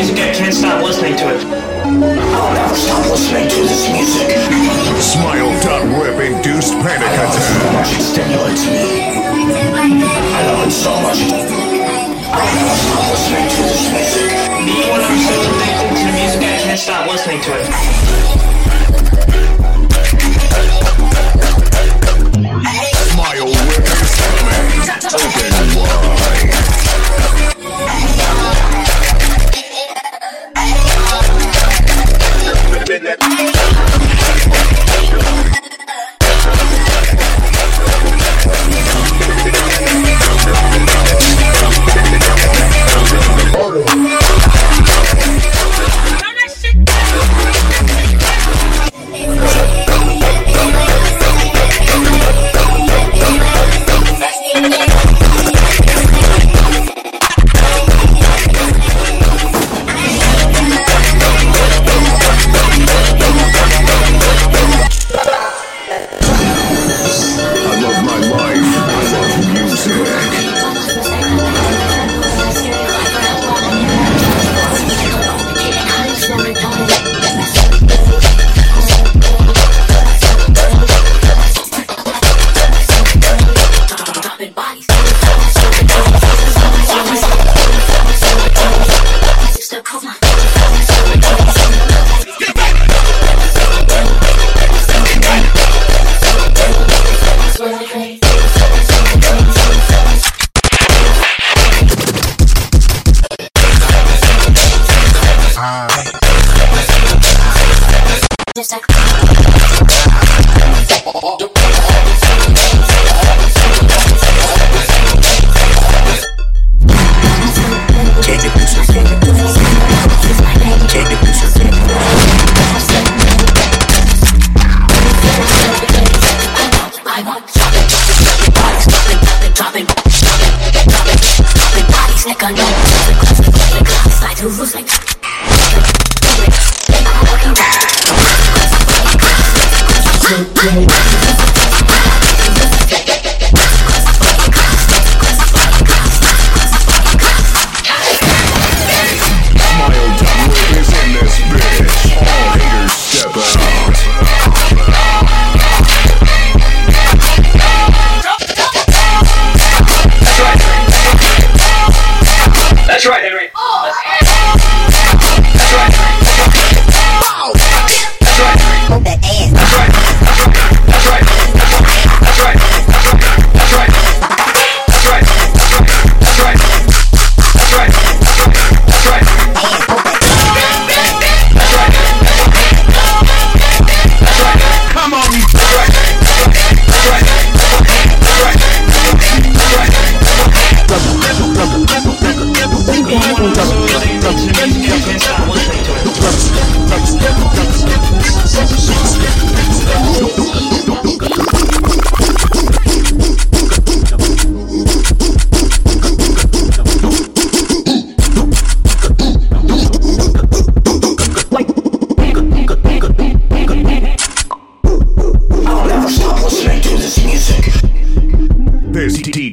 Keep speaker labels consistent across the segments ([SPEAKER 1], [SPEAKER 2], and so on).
[SPEAKER 1] music, I can't stop listening to it.
[SPEAKER 2] I'll never stop listening to this music.
[SPEAKER 3] Smile.rep induced panic
[SPEAKER 2] So
[SPEAKER 3] attack.
[SPEAKER 2] much it stimulates me. I love it so much. I'll never stop listening to this music.
[SPEAKER 1] Even when I'm so addicted to the music, I can't stop listening to it.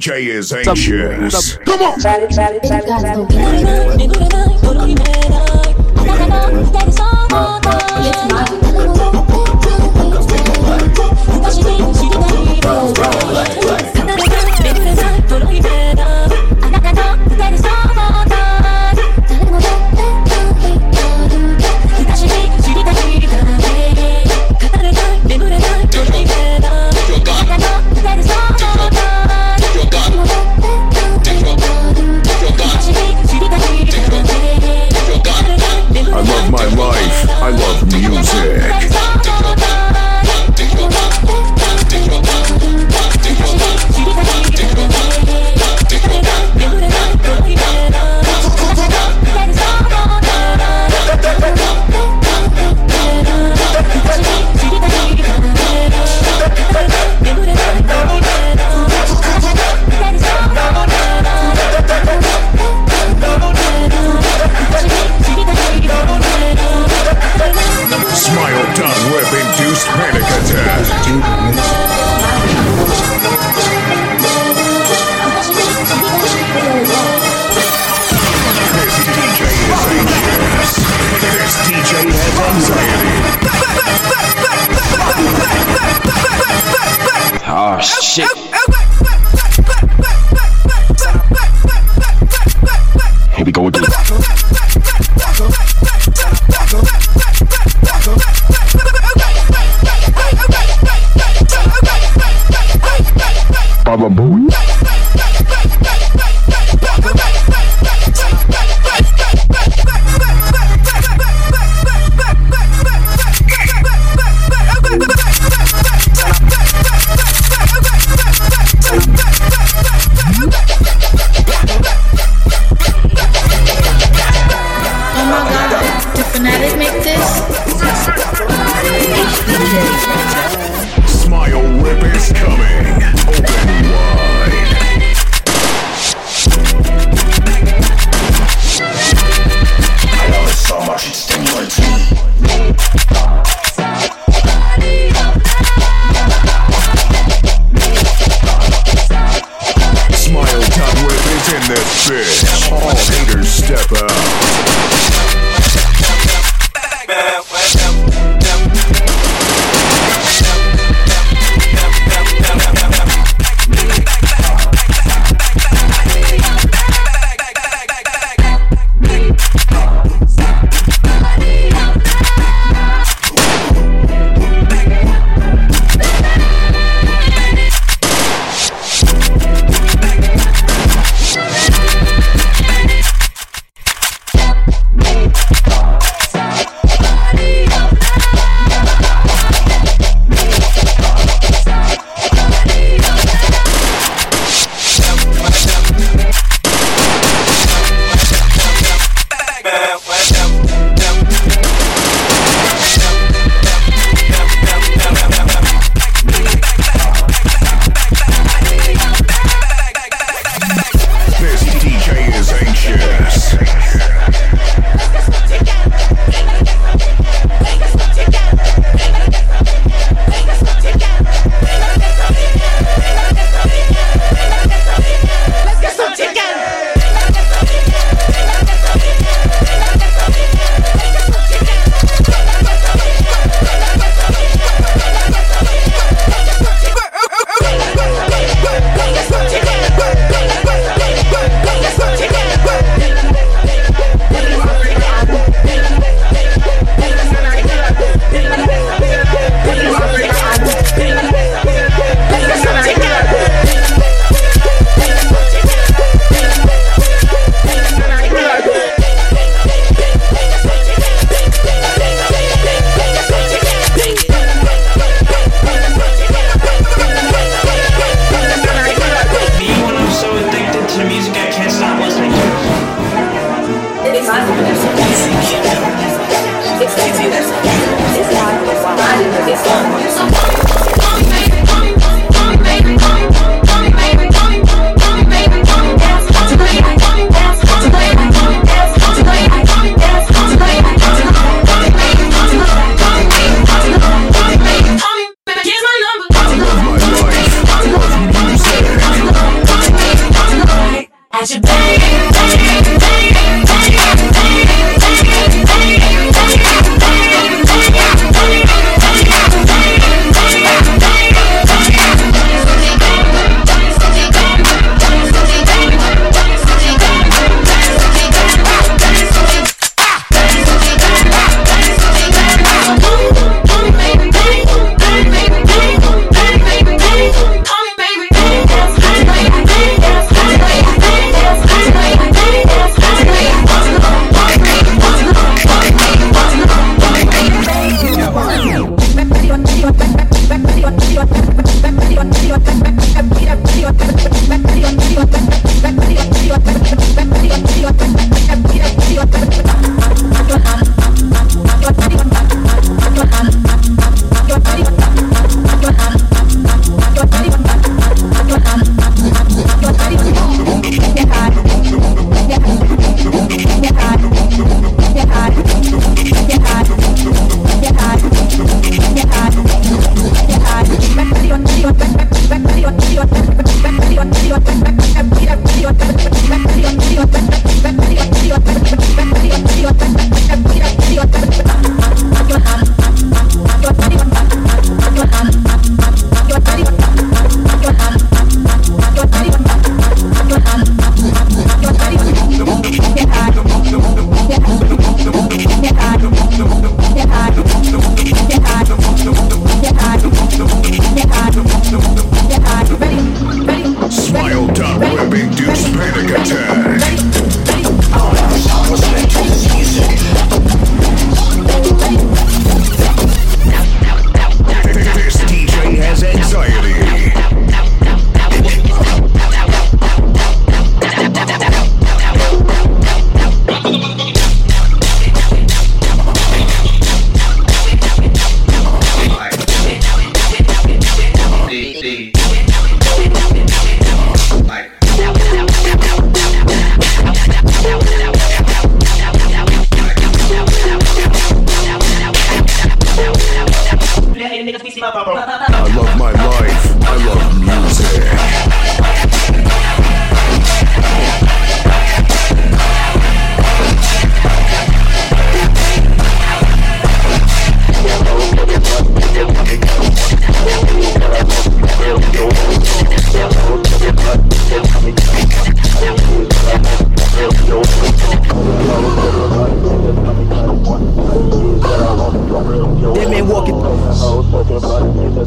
[SPEAKER 3] DJ is anxious. Come on. It's magic.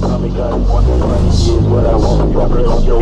[SPEAKER 3] tell me
[SPEAKER 4] kamikaze. Is
[SPEAKER 5] what I want. Drop it
[SPEAKER 6] on your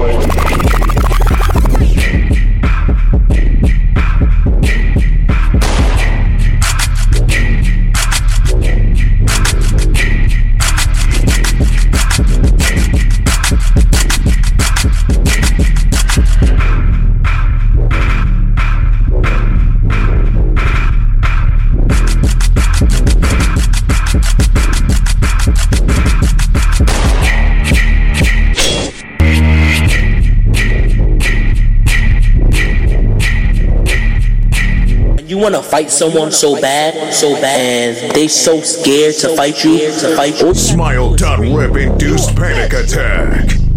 [SPEAKER 7] want to fight someone so bad, so bad, and they so scared to fight you, to fight you.
[SPEAKER 3] Smile.rip induced panic attack.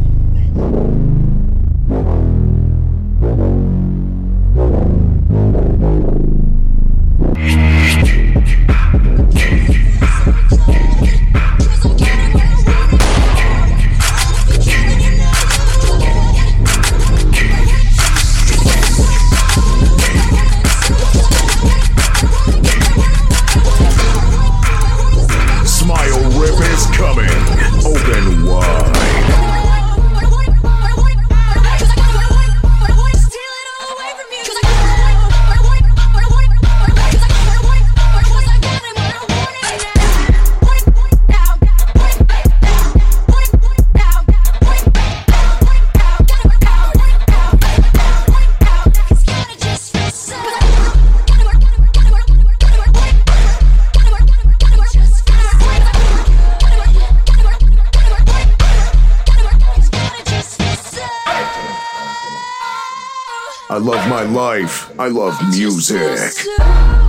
[SPEAKER 3] Life. I love music.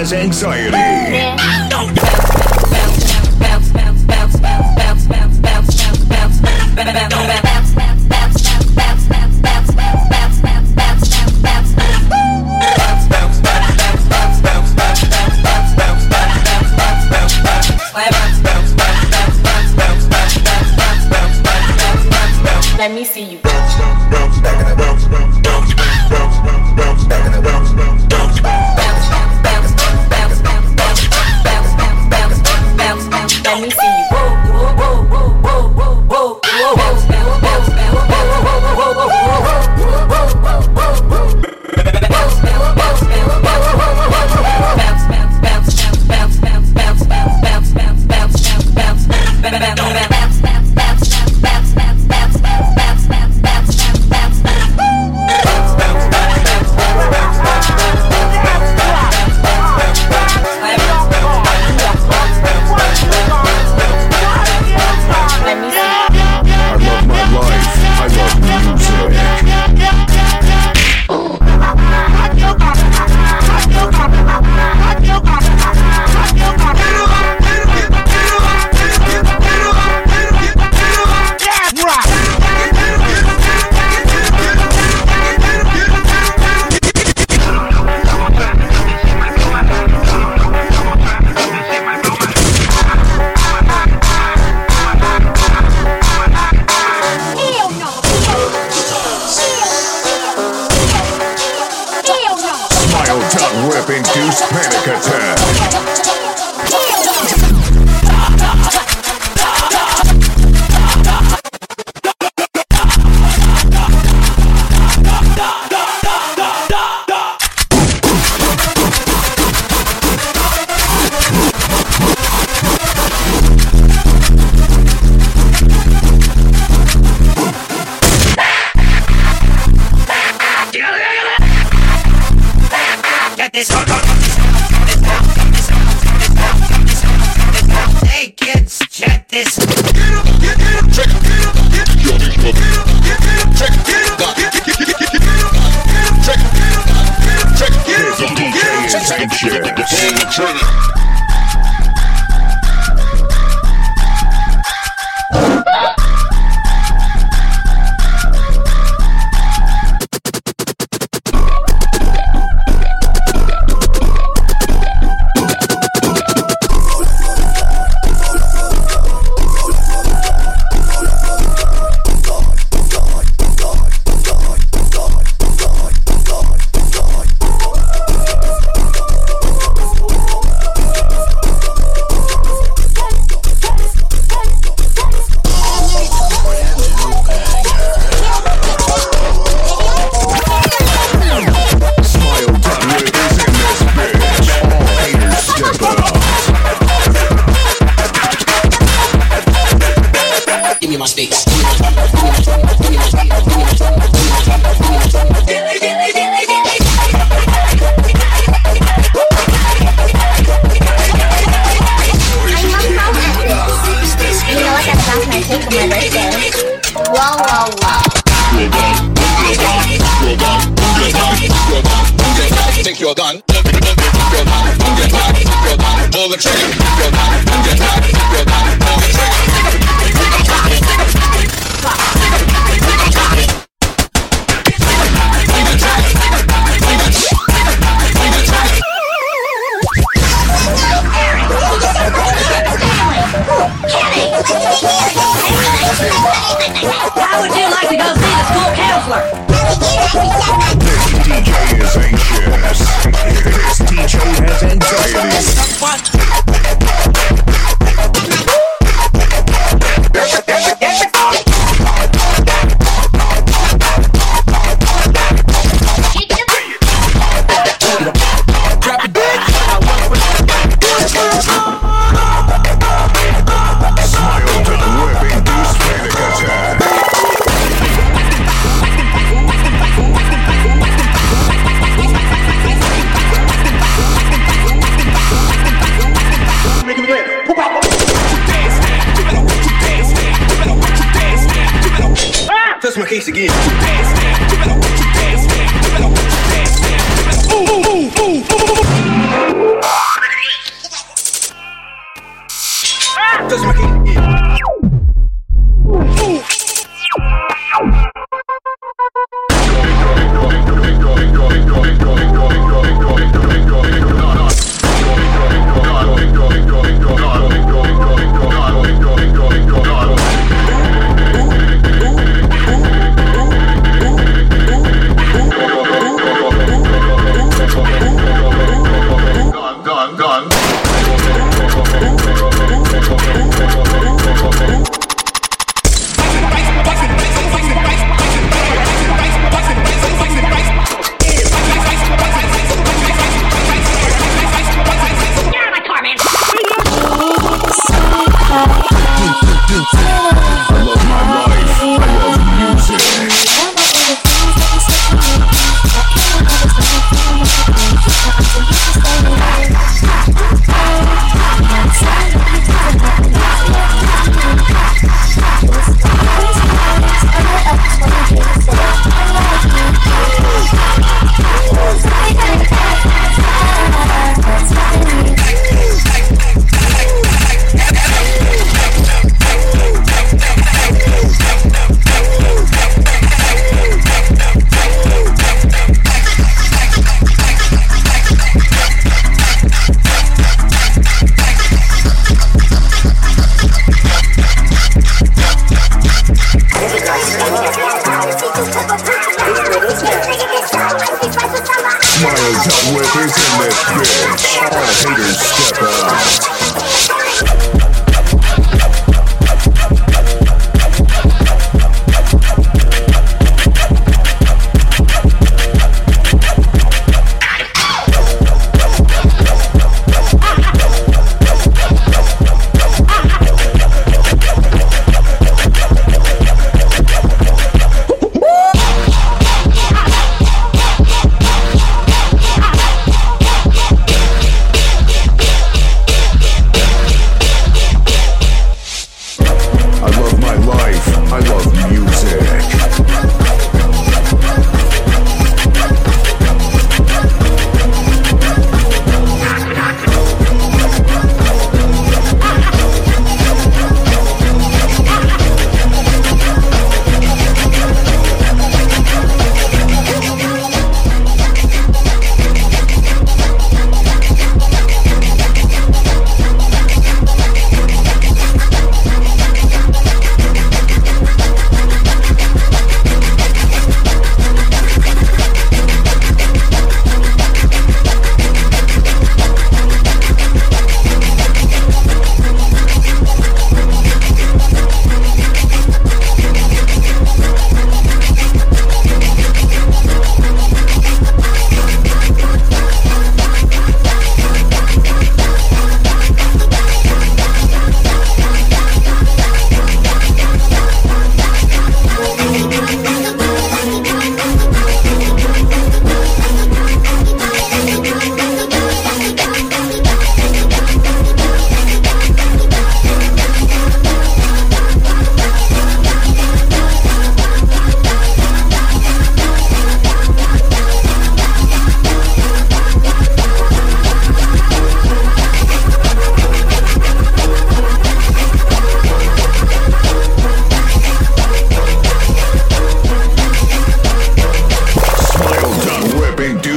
[SPEAKER 3] Has anxiety.
[SPEAKER 8] this
[SPEAKER 3] Butler. my
[SPEAKER 9] case again. Ooh, ooh, ooh, ooh, ooh.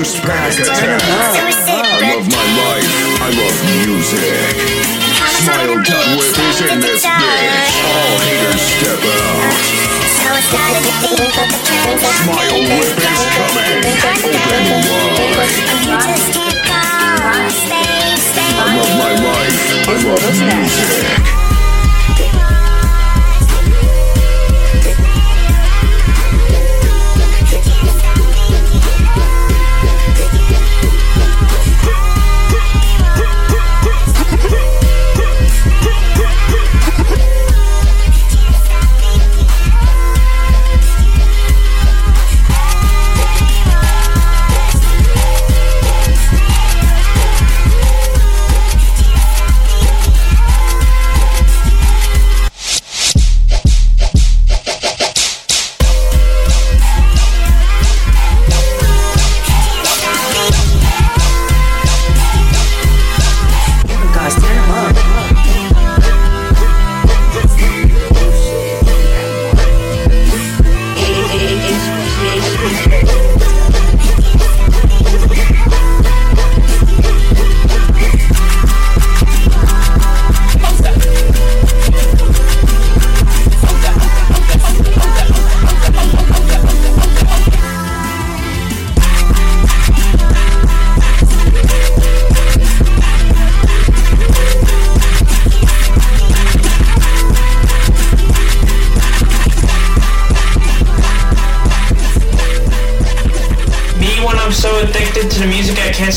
[SPEAKER 10] Bruce Pack I love my life. I love
[SPEAKER 3] music.
[SPEAKER 10] Smile Dot Whip
[SPEAKER 3] is in this bitch. All haters step out. Smile Whip is coming. Open wide. I love my life. I love music.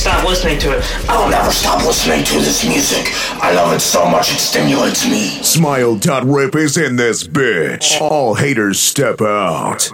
[SPEAKER 1] Stop listening to it.
[SPEAKER 2] I will never stop listening to this music. I love it so much it stimulates me.
[SPEAKER 3] Smile.whip is in this bitch. All haters step out.